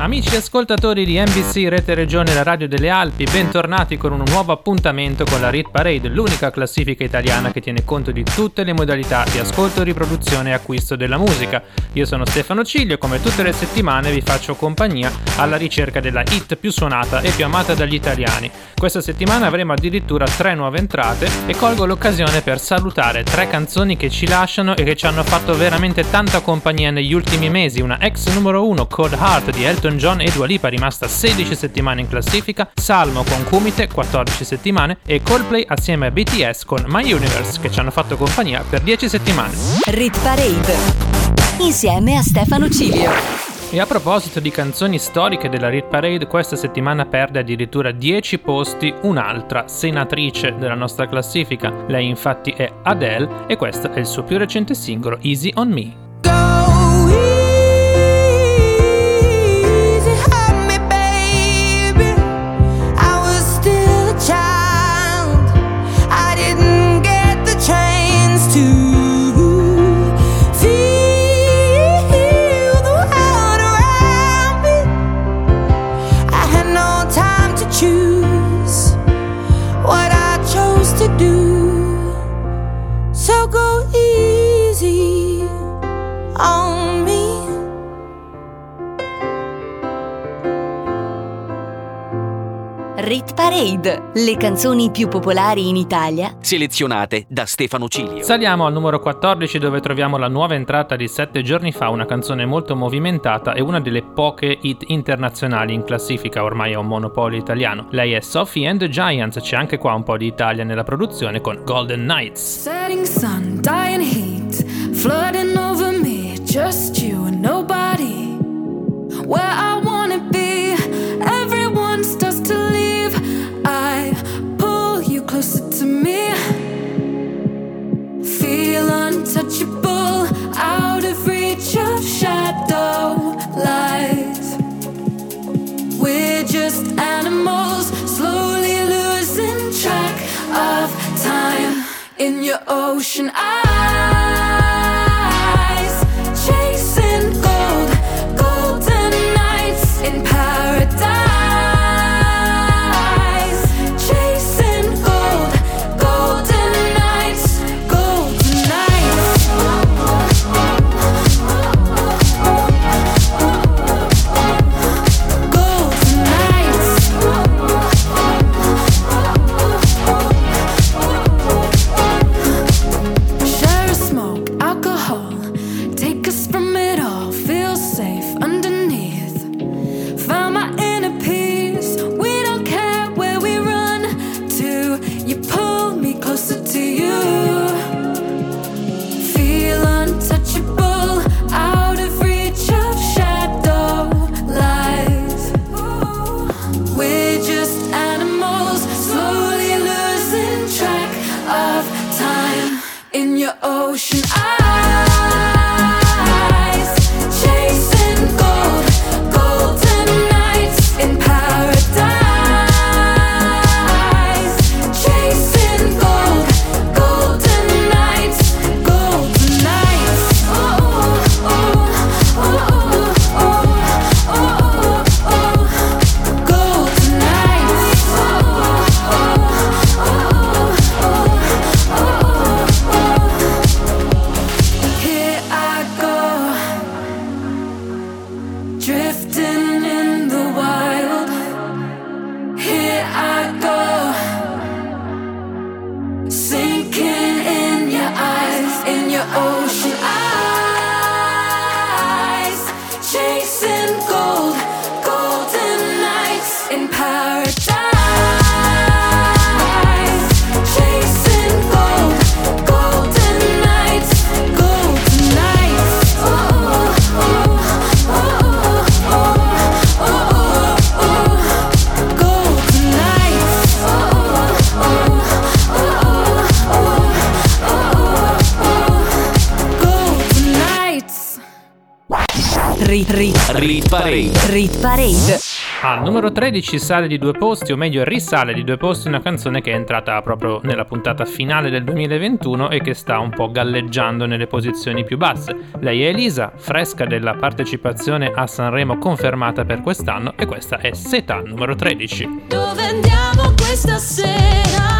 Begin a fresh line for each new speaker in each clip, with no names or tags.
Amici ascoltatori di NBC Rete Regione La Radio delle Alpi, bentornati con un nuovo appuntamento con la Rit Parade, l'unica classifica italiana che tiene conto di tutte le modalità di ascolto, riproduzione e acquisto della musica. Io sono Stefano Ciglio e come tutte le settimane vi faccio compagnia alla ricerca della hit più suonata e più amata dagli italiani. Questa settimana avremo addirittura tre nuove entrate e colgo l'occasione per salutare tre canzoni che ci lasciano e che ci hanno fatto veramente tanta compagnia negli ultimi mesi. Una ex numero 1 Cold Heart di Elton John e Dua Lipa rimasta 16 settimane in classifica, Salmo con Kumite 14 settimane e Coldplay assieme a BTS con My Universe che ci hanno fatto compagnia per 10 settimane.
Rit Parade. Insieme a Stefano Cilio.
E a proposito di canzoni storiche della Rit Parade, questa settimana perde addirittura 10 posti un'altra senatrice della nostra classifica. Lei infatti è Adele e questo è il suo più recente singolo Easy on Me.
Rit Parade, le canzoni più popolari in Italia,
selezionate da Stefano Cilio.
Saliamo al numero 14 dove troviamo la nuova entrata di sette giorni fa, una canzone molto movimentata e una delle poche hit internazionali in classifica, ormai è un monopolio italiano. Lei è Sophie and the Giants, c'è anche qua un po' di Italia nella produzione con Golden Nights. Setting sun, dying heat, flooding over me, just you and nobody. Where I shadow light. We're just animals, slowly losing track of time in your ocean eyes.
Rit, rit,
Rit Parade.
rit parade.
Al numero 13 sale di due posti, o meglio risale di due posti, una canzone che è entrata proprio nella puntata finale del 2021 e che sta un po' galleggiando nelle posizioni più basse. Lei è Elisa, fresca della partecipazione a Sanremo confermata per quest'anno e questa è Seta, numero 13.
Dove andiamo questa sera?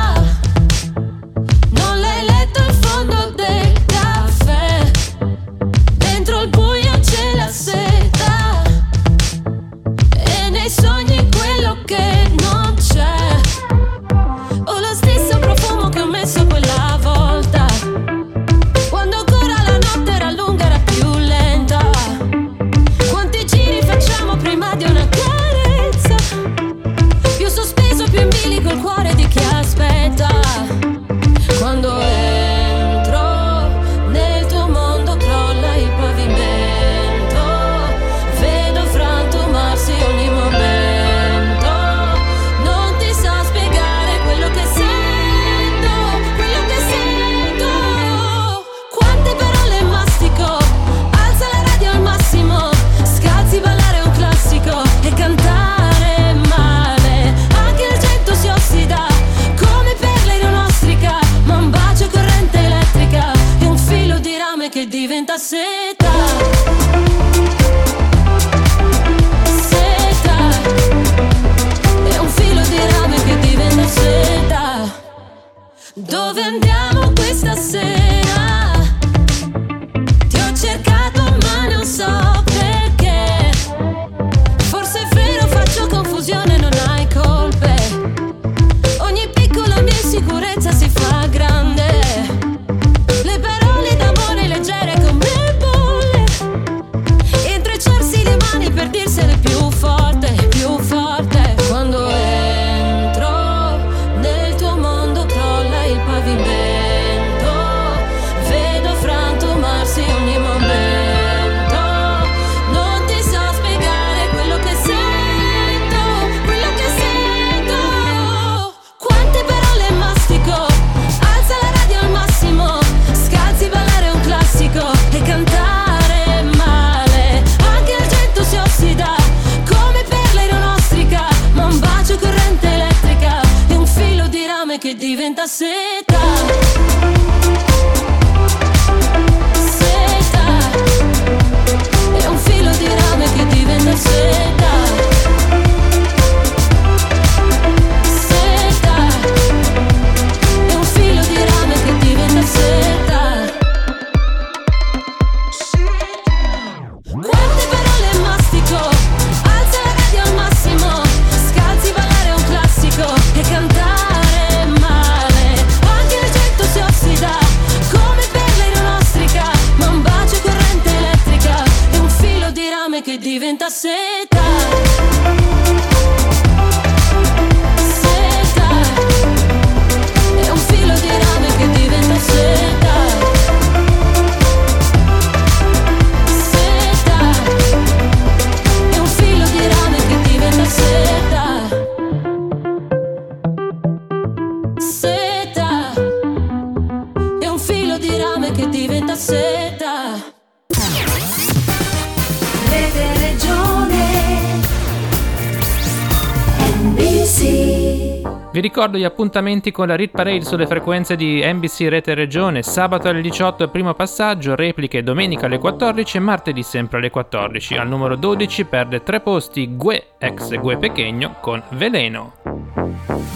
Vi ricordo gli appuntamenti con la Rit Parade sulle frequenze di NBC Rete Regione, sabato alle 18 il primo passaggio, repliche domenica alle 14 e martedì sempre alle 14. Al numero 12 perde tre posti Gue, ex Gue Pechegno, con Veleno.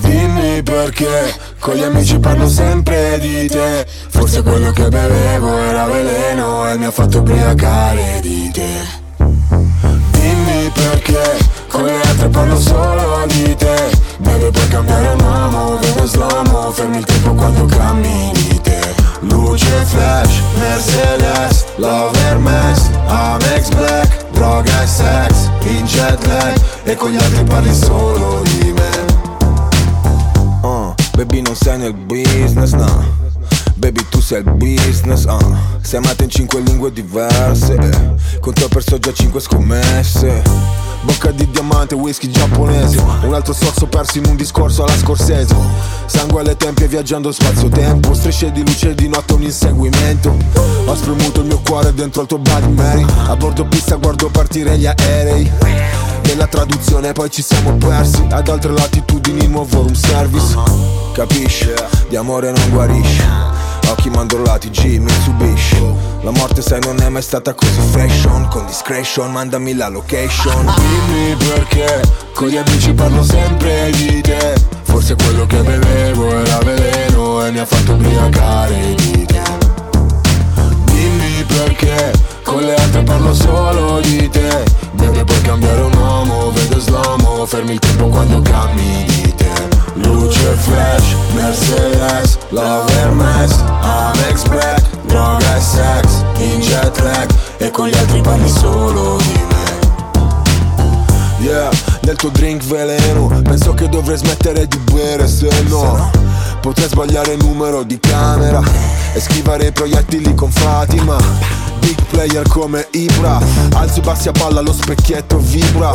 Dimmi perché con gli amici parlo sempre di te Forse quello che bevevo era veleno e mi ha fatto ubriacare di te Perché? Con le altre parlo solo di te. Beve per cambiare uomo, vedo slomo Fermi il tempo quando cammini te. Luce flash, Mercedes, Love Hermes, Amex Black Droga e sex, in jet lag E con gli altri parli solo di me.
Uh, baby non sei nel business, no Baby tu sei il business, uh Sei amata in cinque lingue diverse eh. Con te ho perso già cinque scommesse. Bocca di diamante, whisky giapponese. Un altro sorso perso in un discorso alla scorsese. Sangue alle tempie viaggiando spazio-tempo. Strisce di luce di notte un inseguimento. Ho spremuto il mio cuore dentro il tuo Bloody Mary. A bordo pista guardo partire gli aerei Nella traduzione poi ci siamo persi. Ad altre latitudini nuovo room service. Capisci? Di amore non guarisce. Occhi mandorlati, G, Mitsubishi La morte sai non è mai stata così fashion. Con discretion, mandami la location.
Dimmi perché Con gli amici parlo sempre di te. Forse quello che bevevo era veleno E mi ha fatto ubriacare di te. Dimmi perché Con le altre parlo solo di te. Deve puoi cambiare un uomo Vedo slomo. Fermi il tempo quando cammini di te. Luce flash, Mercedes, Love Hermes, Amex Black, droga e sex, in jet lag E con gli altri parli solo di me.
Yeah, nel tuo drink veleno. Penso che dovrei smettere di bere se no Potrei sbagliare il numero di camera E schivare i proiettili con Fatima. Big player come Ibra. Alzi bassi a palla, lo specchietto vibra.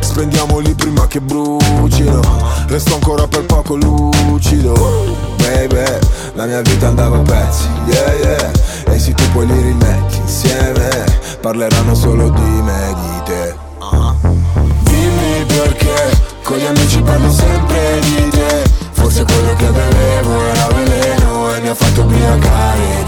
Spendiamoli prima che brucino. Resto ancora per poco lucido. Baby, la mia vita andava a pezzi Yeah, yeah. E se tu poi li rimetti insieme Parleranno solo di me, di te.
Dimmi perché Con gli amici parlo sempre di te Forse quello che bevevo era veleno E mi ha fatto ubriacare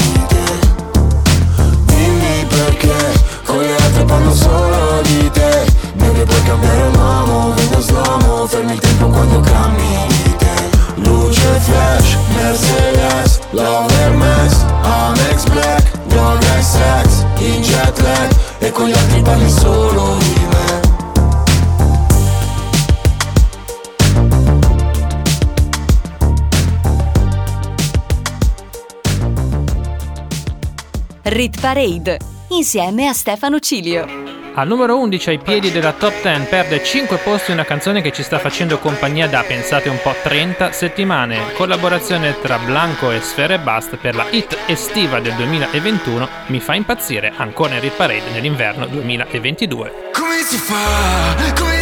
Parade, insieme a Stefano Cilio.
Al numero 11 ai piedi della top 10 perde 5 posti una canzone che ci sta facendo compagnia da, pensate un po', 30 settimane. Collaborazione tra Blanco e Sfere Bast per la hit estiva del 2021 mi fa impazzire ancora in Parade nell'inverno 2022.
Come si fa? Come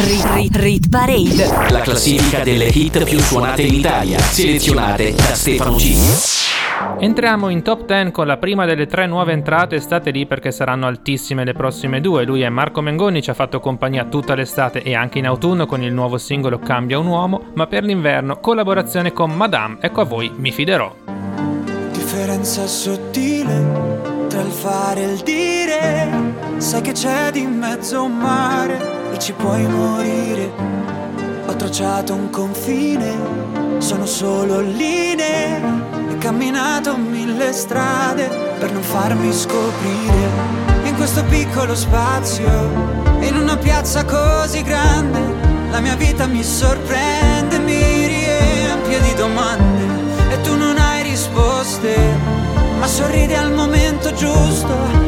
Rit, Rit, Rit Parade.
La classifica delle hit più suonate in Italia, selezionate da Stefano G.
Entriamo in top 10 con la prima delle tre nuove entrate, state lì perché saranno altissime le prossime due. Lui è Marco Mengoni, ci ha fatto compagnia tutta l'estate e anche in autunno con il nuovo singolo Cambia un uomo, ma per l'inverno collaborazione con Madame, ecco a voi Mi fiderò.
Differenza sottile tra il fare e il dire. Sai che c'è di mezzo un mare e ci puoi morire. Ho tracciato un confine, sono solo linee. E camminato mille strade per non farmi scoprire. In questo piccolo spazio, in una piazza così grande, la mia vita mi sorprende, mi riempie di domande e tu non hai risposte, ma sorridi al momento giusto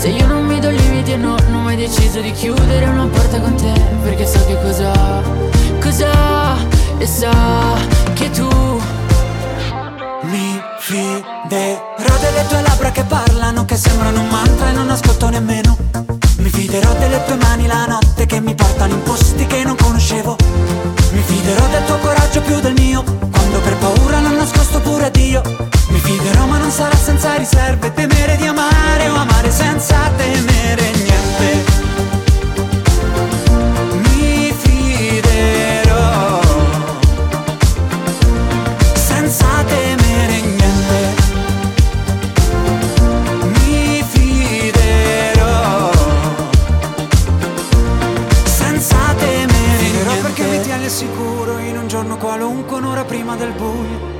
Se io non mi do limiti no, non ho mai deciso di chiudere una porta con te Perché so che cosa, cosa, e so che tu
Mi fiderò delle tue labbra che parlano, che sembrano un mantra e non ascolto nemmeno. Mi fiderò delle tue mani la notte che mi portano in posti che non conoscevo. Mi fiderò del tuo coraggio più del mio, quando per paura l'ho nascosto pure Dio Mi fiderò ma non sarà senza riserve, temere di amare o amare senza temere niente Mi fiderò senza temere niente. Mi fiderò senza temere fiderò perché mi tieni al sicuro in un giorno qualunque, un'ora prima del buio.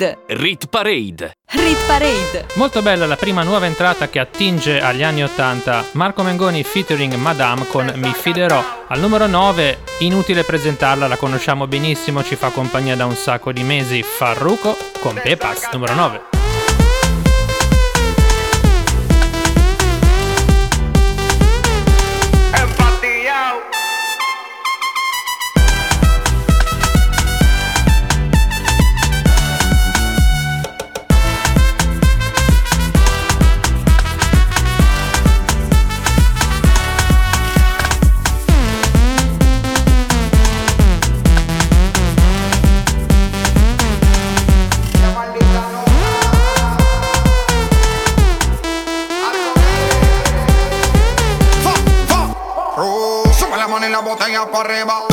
Parade.
Rit Parade.
Rit Parade.
Molto bella la prima nuova entrata che attinge agli anni 80, Marco Mengoni featuring Madame con Mi fiderò. Al numero 9, inutile presentarla, la conosciamo benissimo, ci fa compagnia da un sacco di mesi, Farruko con Pepas, numero 9.
Para arriba.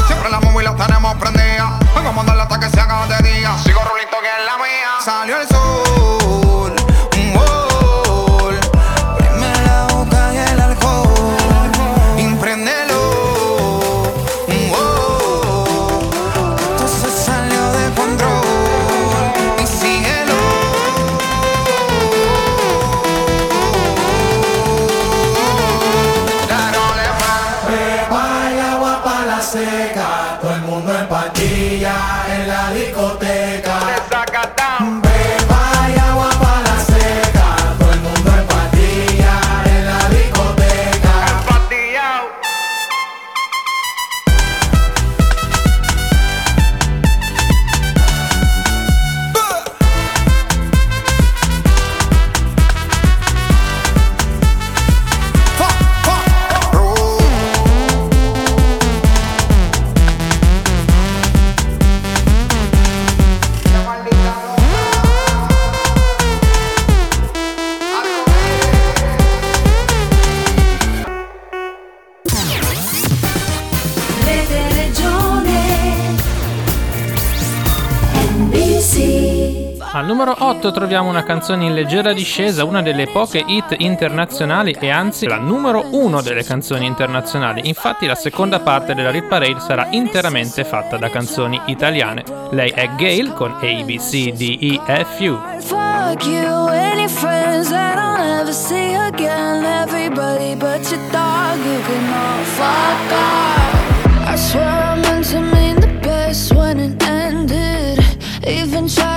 Al numero 8 troviamo una canzone in leggera discesa, una delle poche hit internazionali e anzi la numero 1 delle canzoni internazionali. Infatti la seconda parte della Rit Parade sarà interamente fatta da canzoni italiane. Lei è Gail con A, B, C, D, E, F, U.
Fuck you your friends that I'll never see again. Everybody but your dog, you can all fuck off. I swear I meant to mean the best when it ended. Even tried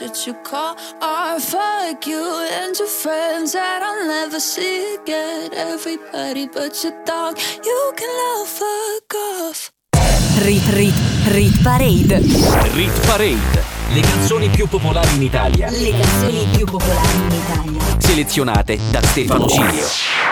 What you call art. Fuck you and your friends that I'll never see again. Everybody but your dog, you can all fuck off.
Rit Rit Rit Parade.
Rit Parade. Le canzoni più popolari in Italia.
Le canzoni più popolari in Italia.
Selezionate da Stefano Cilio.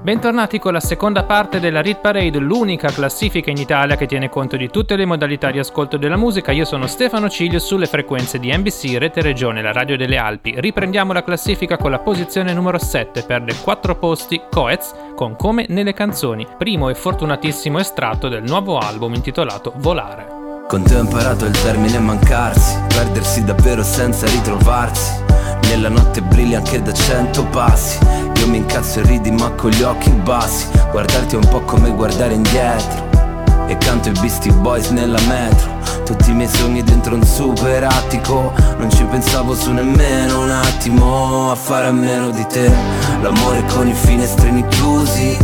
Bentornati con la seconda parte della Rit Parade, l'unica classifica in Italia che tiene conto di tutte le modalità di ascolto della musica. Io sono Stefano Ciglio sulle frequenze di NBC Rete Regione, la radio delle Alpi. Riprendiamo la classifica con la posizione numero 7, perde 4 posti Coez con Come nelle canzoni, primo e fortunatissimo estratto del nuovo album intitolato Volare.
Con te ho imparato il termine mancarsi, perdersi davvero senza ritrovarsi. Nella notte brilli anche da cento passi. Io mi incazzo e ridi ma con gli occhi bassi. Guardarti è un po' come guardare indietro. E canto i Beastie Boys nella metro. Tutti i miei sogni dentro un super attico. Non ci pensavo su nemmeno un attimo a fare a meno di te. L'amore con i finestrini chiusi.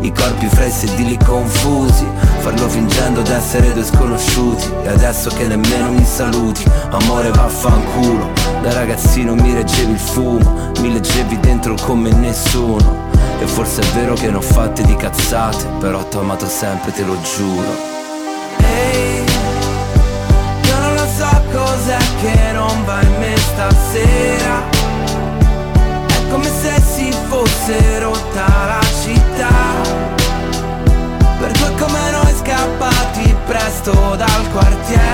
I corpi fra i sedili confusi Farlo fingendo d'essere due sconosciuti E adesso che nemmeno mi saluti Amore vaffanculo Da ragazzino mi reggevi il fumo Mi leggevi dentro come nessuno. E forse è vero che ne ho fatte di cazzate Però t'ho amato sempre, te lo giuro. Ehi, io non lo so cos'è che non va in me stasera. È come se si fosse rotta la città. Per due come noi scappati presto dal quartiere.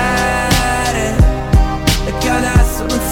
E che adesso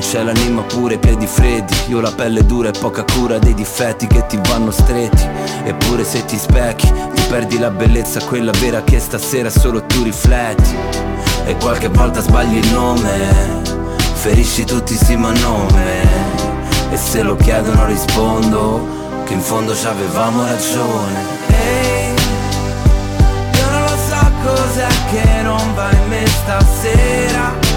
c'hai l'anima pure, i piedi freddi. Io la pelle dura e poca cura dei difetti che ti vanno stretti. Eppure se ti specchi, ti perdi la bellezza Quella vera che stasera solo tu rifletti. E qualche volta sbagli il nome Ferisci tutti sì ma nome. E se lo chiedono rispondo che in fondo ci avevamo ragione. Ehi, io non lo so cos'è che non va in me stasera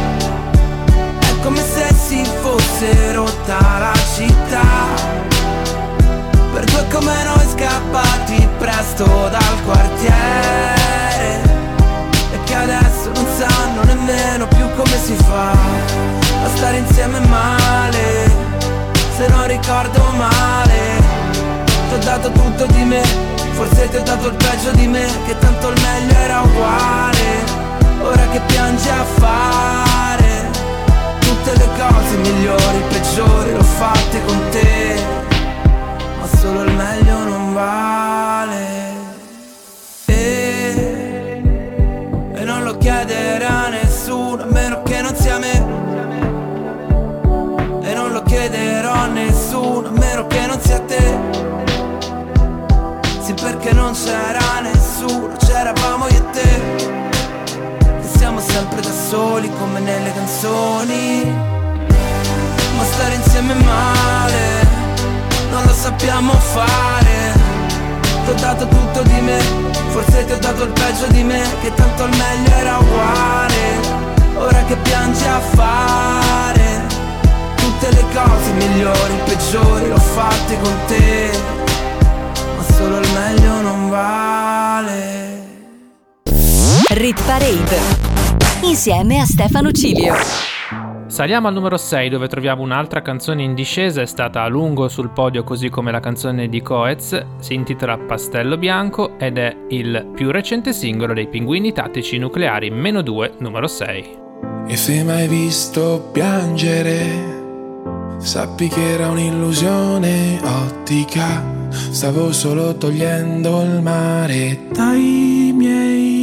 Rit Parade insieme a Stefano Cilio.
Saliamo al numero 6 dove troviamo un'altra canzone in discesa, è stata a lungo sul podio così come la canzone di Coez, si intitola Pastello Bianco ed è il più recente singolo dei Pinguini Tattici Nucleari meno 2 numero 6.
E se mai visto piangere, sappi che era un'illusione ottica, stavo solo togliendo il mare dai miei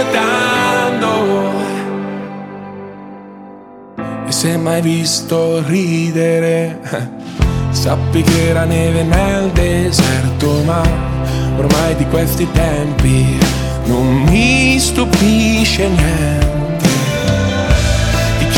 aspettando E se mai visto ridere Sappi che era neve nel deserto Ma ormai di questi tempi Non mi stupisce niente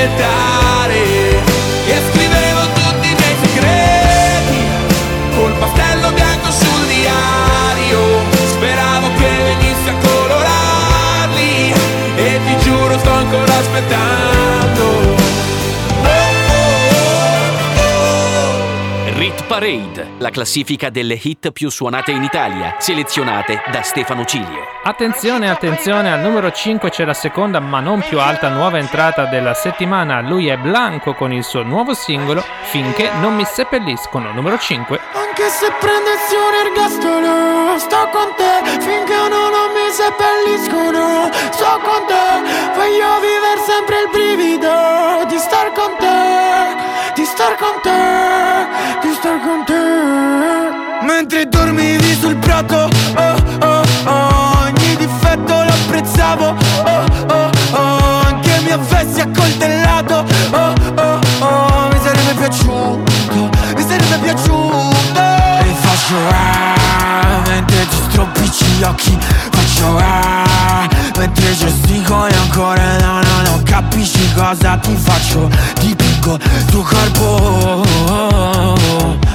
elementare
Parade, la classifica delle hit più suonate in Italia, selezionate da Stefano Cilio.
Attenzione, attenzione, al numero 5 c'è la seconda ma non più alta nuova entrata della settimana. Lui è Blanco con il suo nuovo singolo Finché non mi seppelliscono, numero 5.
Anche se prendessi un ergastolo Sto con te finché no, non mi seppelliscono Sto con te Voglio vivere sempre il brivido Di star con te Di star con te star con te. Mentre dormivi sul prato Oh oh oh Ogni difetto lo apprezzavo. Oh oh oh Anche mi avessi accoltellato. Oh oh oh Mi sarebbe piaciuto Mi sarebbe piaciuto. E faccio ah Mentre ci stropicci gli occhi Faccio ah Mentre gestico e ancora no no no. Capisci cosa ti faccio Dipingo tuo corpo.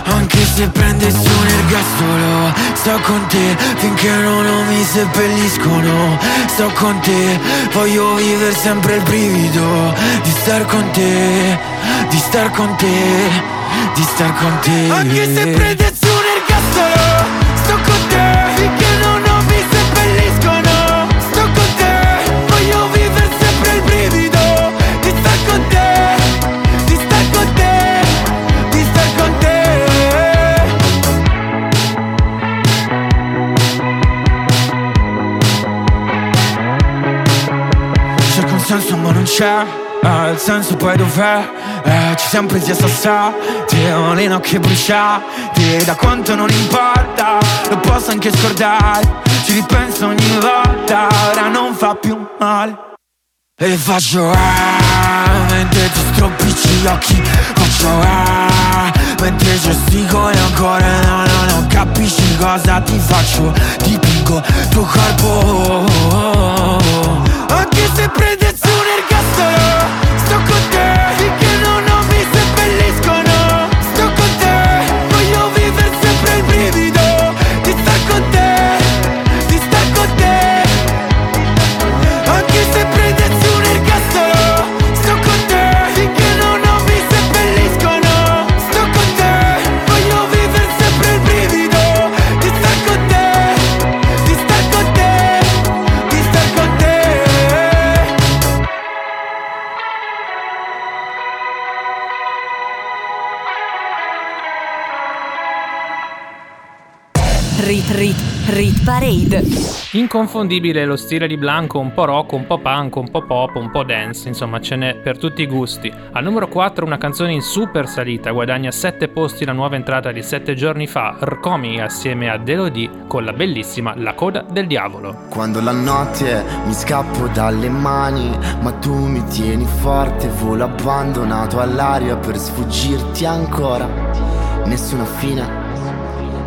Anche se prendessi un ergastolo Sto con te finché no, non mi seppelliscono. Sto con te Voglio vivere sempre il brivido Di star con te Di star con te Di star con te. Anche se prendessi c'è eh, Il senso poi dov'è? Eh, ci siamo presi a sassate Ho le nocche bruciate Da quanto non importa Lo posso anche scordare Ci ripenso ogni volta, ora non fa più male E faccio ah, mentre ti stropicci gli occhi Faccio ah, mentre gestico e ancora no, no, no Capisci cosa ti faccio, dipingo tuo corpo
Parade.
Inconfondibile lo stile di Blanco, un po' rock, un po' punk, un po' pop, un po' dance, insomma ce n'è per tutti i gusti. Al numero 4 una canzone in super salita, guadagna 7 posti la nuova entrata di 7 giorni fa, Rcomi assieme a Delodie con la bellissima La coda del diavolo.
Quando la notte mi scappo dalle mani, ma tu mi tieni forte, volo abbandonato all'aria per sfuggirti ancora. Nessuna fine,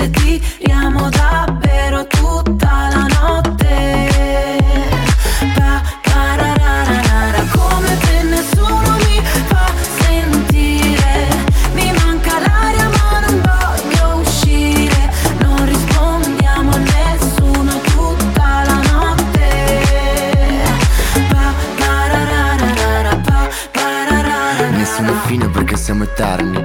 forse tiriamo davvero tutta la notte. Pa, parararara, come te nessuno mi fa sentire. Mi manca l'aria ma non voglio uscire. Non rispondiamo a nessuno tutta la notte. Pa, parararara, pa, parararara.
Nessuna fine perché siamo eterni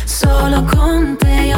Solo con te io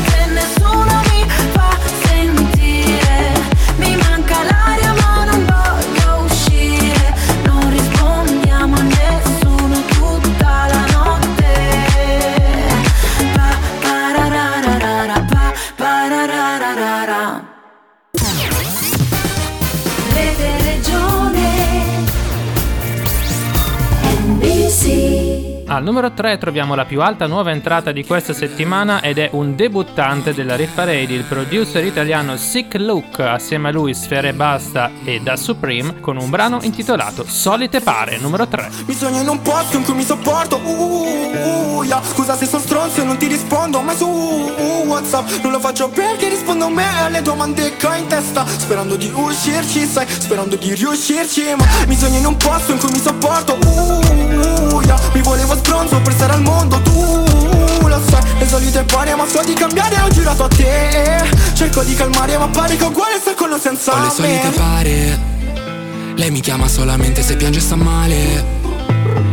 nessuno
numero 3 troviamo la più alta nuova entrata di questa settimana ed è un debuttante della Rit Parade, il producer italiano Sick Look, assieme a lui Sfere Basta e Da Supreme, con un brano intitolato Solite Pare, numero 3.
Mi sogno in un posto in cui mi sopporto uh, uh, uh, yeah. Scusa se sono stronzo e non ti rispondo mai su Whatsapp Non lo faccio perché rispondo a me alle domande che ho in testa Sperando di uscirci, sai, sperando di riuscirci Ma mi sogno in un posto in cui mi sopporto uh, yeah. Mi volevo sbronzo per stare al mondo tu lo sai. Le solite pare ma so di cambiare ho girato a te. Cerco di calmare ma pare che uguale sta con o senza
Ho le solite pare. Lei mi chiama solamente se piange e sta male.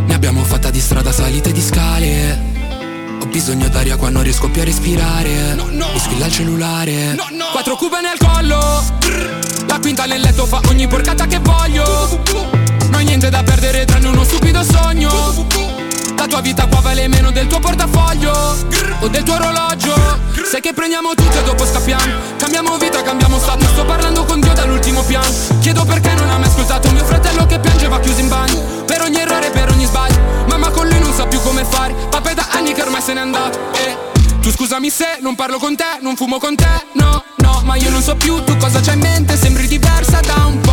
Ne abbiamo fatta di strada, salite di scale. Ho bisogno d'aria qua non riesco più a respirare. Mi squilla il cellulare. Quattro cube nel collo. La quinta nel letto fa ogni porcata che voglio. Non ho niente da perdere tranne uno stupido sogno La tua vita qua vale meno del tuo portafoglio O del tuo orologio. Sai che prendiamo tutto e dopo scappiamo. Cambiamo vita, cambiamo stato. Sto parlando con Dio dall'ultimo piano. Chiedo perché non ha mai ascoltato mio fratello che piangeva chiuso in bagno. Per ogni errore, per ogni sbaglio. Mamma con lui non sa più come fare. Papà è da anni che ormai se n'è andato. E tu scusami se non parlo con te, non fumo con te. No, no, ma io non so più tu cosa c'hai in mente. Sembri diversa da un po'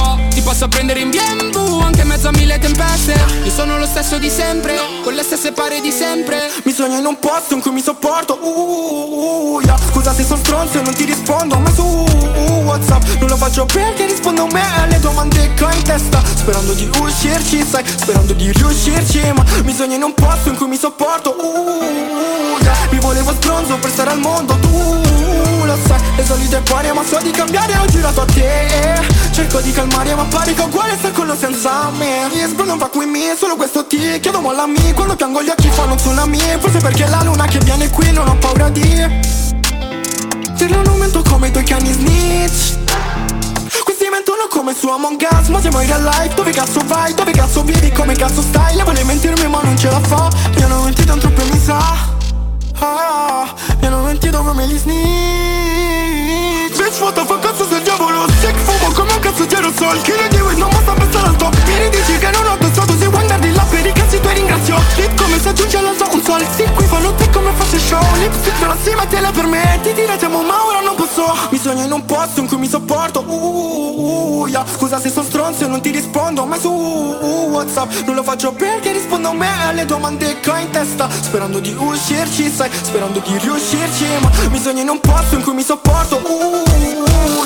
posso prendere in BMW anche in mezzo a mille tempeste. Io sono lo stesso di sempre Con le stesse pare di sempre.
Mi sogno in un posto in cui mi sopporto uh, uh, uh, yeah. Scusa se sono stronzo e non ti rispondo Ma su uh, Whatsapp. Non lo faccio perché rispondo a me alle domande che ho in testa. Sperando di uscirci, sai, sperando di riuscirci Ma mi sogno in un posto in cui mi sopporto uh, yeah. Mi volevo stronzo per stare al mondo Tu lo sai, solite pare ma so di cambiare Ho girato a te Cerco di calmare ma pare che uguale sta con o senza me. Mi sbro non va qui mi, solo questo ti chiedo mollami Quando piango gli occhi fanno un tsunami Forse perché la luna che viene qui non ho paura di Dirlo non mento come i tuoi cani snitch. Questi mentono come su Among Us Ma siamo in real life, dove cazzo vai? Dove cazzo vivi? Come cazzo stai? Le vuole mentirmi ma non ce la fa. Mi hanno mentito un troppo e mi sa. Ah, mi hanno mentito come gli snitch Bitch, what the fuck, cazzo sei il diavolo Sick, fumo come un cazzo di aerosol. Chi ne dico, non basta pensare al top Vieni dici che non ho pensato Se andare di là per i cazzi tuoi ringrazio. Lip come se aggiunge all'alto un sol. Sì, qui fanno te come faccio show. Lipstick della cima te la permetti Ti diremo ma ora non posso. Mi sogno in un posto in cui mi sopporto. Uh, uh, uh, yeah. Scusa se sono stronzo e non ti rispondo Ma su uh, Whatsapp non lo faccio perché rispondo a me Alle domande che ho in testa Sperando di uscirci, sai Sperando di riuscirci Ma mi sogno in un posto in cui mi sopporto uh,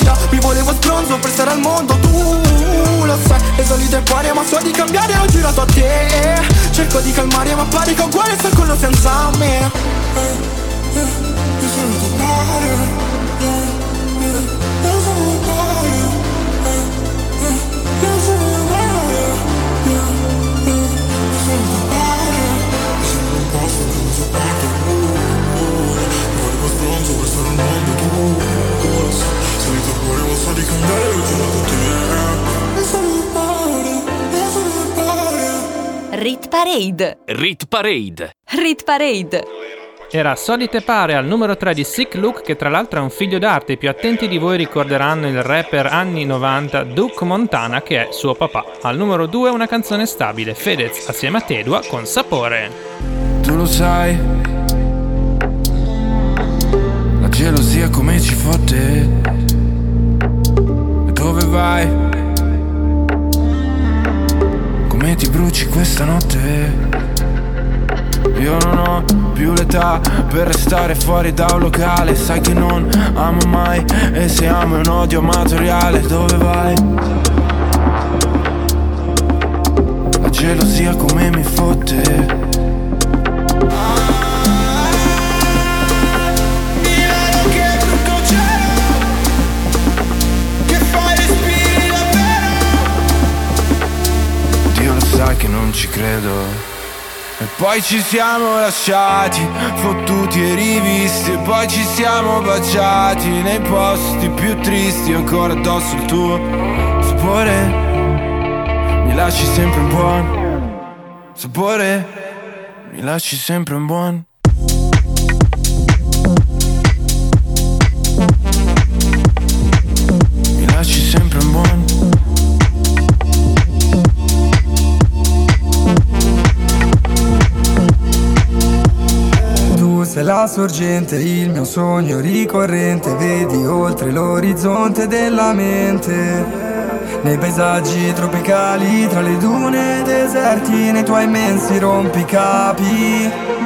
yeah. Mi volevo stronzo per stare al mondo Tu lo sai Le solite pare ma so di cambiare Ho girato a te Cerco di calmare ma pare che uguale sta con o senza me Le solite pare
Rit Parade.
Rit Parade.
Rit Parade.
Era Solite Pare al numero 3 di Sick Look che tra l'altro è un figlio d'arte. I più attenti di voi ricorderanno il rapper anni 90 Duke Montana che è suo papà. Al numero 2 una canzone stabile, Fedez assieme a Tedua con Sapore.
Tu lo sai, la gelosia come ci fotte. Vai? Come ti bruci questa notte? Io non ho più l'età per restare fuori da un locale Sai che non amo mai e se amo è un odio amatoriale Dove vai? La gelosia come mi fotte che non ci credo. E poi ci siamo lasciati, fottuti e rivisti E poi ci siamo baciati nei posti più tristi Ancora addosso il tuo sapore. Mi lasci sempre un buon sapore. Mi lasci sempre un buon
Sorgente, il mio sogno ricorrente Vedi oltre l'orizzonte della mente. Nei paesaggi tropicali, tra le dune deserti Nei tuoi immensi rompicapi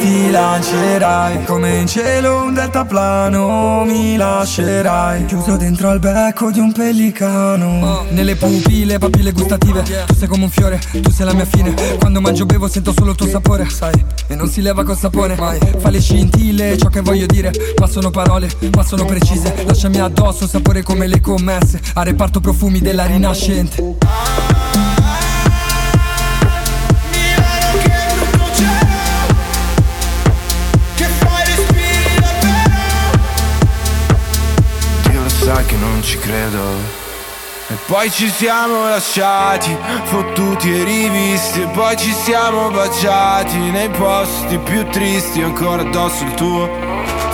ti lancerai Come in cielo un deltaplano mi lascerai Chiuso dentro al becco di un pellicano. Nelle pupille, papille gustative Tu sei come un fiore, tu sei la mia fine. Quando mangio bevo sento solo il tuo sapore Sai, e non si leva col sapone. Mai, fa le scintille, ciò che voglio dire Ma sono parole, ma sono precise. Lasciami addosso, sapore come le commesse A reparto profumi della rinascente
ci credo. E poi ci siamo lasciati, fottuti e rivisti E poi ci siamo baciati nei posti più tristi Ancora addosso il tuo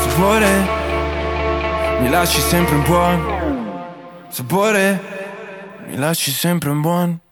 sapore. Mi lasci sempre un buon sapore. Mi lasci sempre un buon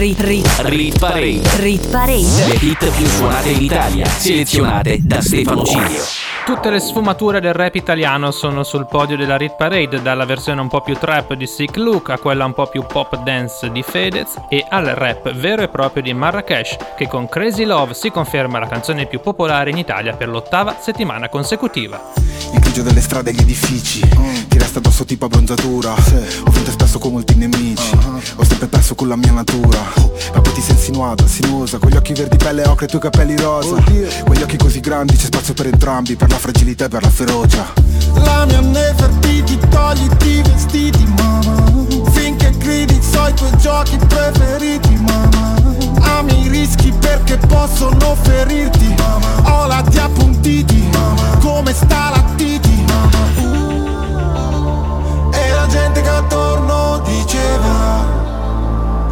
Rit, rit,
Rit Parade.
rit parade.
Le hit più suonate in Italia, selezionate da Stefano Cilio.
Tutte le sfumature del rap italiano sono sul podio della Rit Parade, dalla versione un po' più trap di Sick Luke a quella un po' più pop dance di Fedez e al rap vero e proprio di Marrakesh, che con Crazy Love si conferma la canzone più popolare in Italia per l'ottava settimana consecutiva.
Il grigio delle strade e gli edifici Ti resta addosso tipo abbronzatura. Ho vinto spesso con molti nemici. Ho sempre perso con la mia natura. Ma poi ti sei insinuata, sinuosa Con gli occhi verdi pelle ocre e i tuoi capelli rosa Quegli occhi così grandi c'è spazio per entrambi Per la fragilità e per la ferocia.
La mia Nefertiti, togliti i vestiti, mamma Finché gridi so i tuoi giochi preferiti, mamma Ami i rischi perché possono ferirti. Ho la ti appuntiti, come sta la titi. E la gente che attorno diceva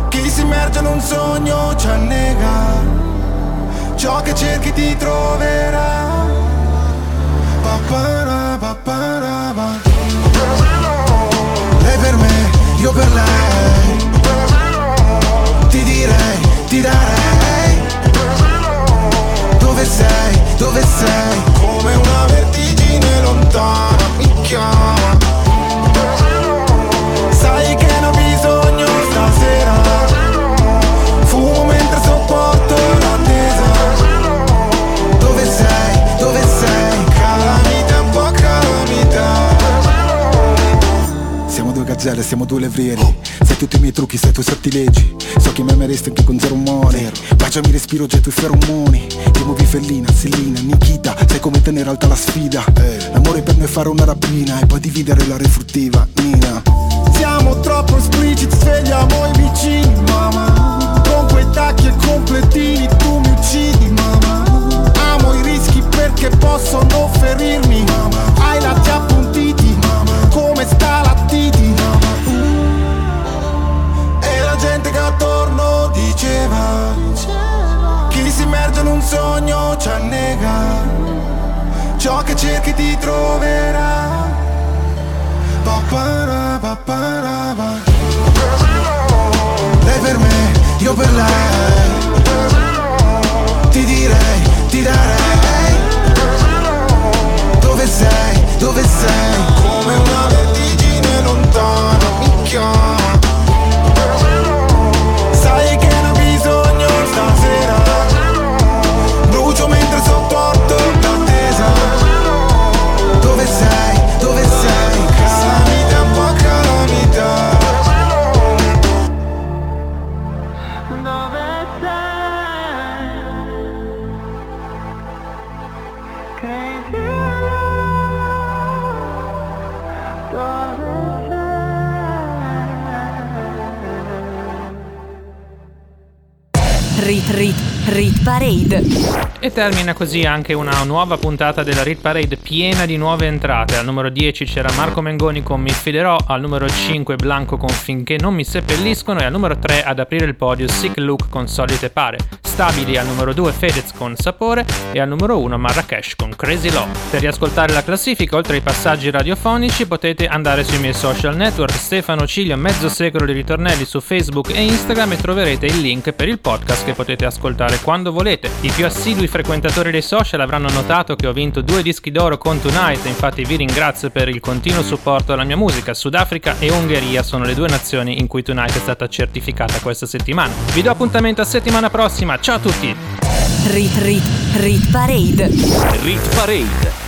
Chi si immerge in un sogno ci annega. Ciò che cerchi ti troverà. Papara, papara, pa. Lei per me, io per lei ti darei Dove sei, dove sei? Come una vertigine lontana mi chiama
Siamo due gazzelle, siamo due levrieri Sai tutti i miei trucchi, sai i tuoi sortilegi So che mi ameresti anche con zero umore Baciami respiro, getto i feromoni. Ti muovi fellina, Selina, Nikita. Sai come tenere alta la sfida. L'amore per me è fare una rapina E poi dividere la refruttiva, Nina.
Siamo troppo espliciti, svegliamo i vicini, mamma Con quei tacchi e completini tu mi uccidi, mamma Amo i rischi perché possono ferirmi, mamma Hai appuntiti, mamma Come sta la titi, mamma E la gente che attorno diceva Chi si immerge in un sogno ci annega. Ciò che cerchi ti troverà. Lei per me, io per lei. Ti direi, ti darei. Dove sei, dove sei? Come una vertigine lontana mi chiama Sai
Rit, rit, rit parade.
E termina così anche una nuova puntata della Rit Parade piena di nuove entrate. Al numero 10 c'era Marco Mengoni con Mi fiderò, al numero 5 Blanco con Finché non mi seppelliscono e al numero 3 ad aprire il podio Sick Look con Solite Pare. Stabili al numero 2 Fedez con Sapore e al numero 1 Marrakesh con Crazy Law. Per riascoltare la classifica oltre ai passaggi radiofonici potete andare sui miei social network Stefano Ciglio mezzo secolo di ritornelli su Facebook e Instagram e troverete il link per il podcast che potete ascoltare quando volete. I più assidui frequentatori dei social avranno notato che ho vinto due dischi d'oro con Tonight, infatti vi ringrazio per il continuo supporto alla mia musica. Sudafrica e Ungheria sono le due nazioni in cui Tonight è stata certificata questa settimana. Vi do appuntamento a settimana prossima, ciao a tutti!
Rit Rit Rit Parade.
Rit Parade.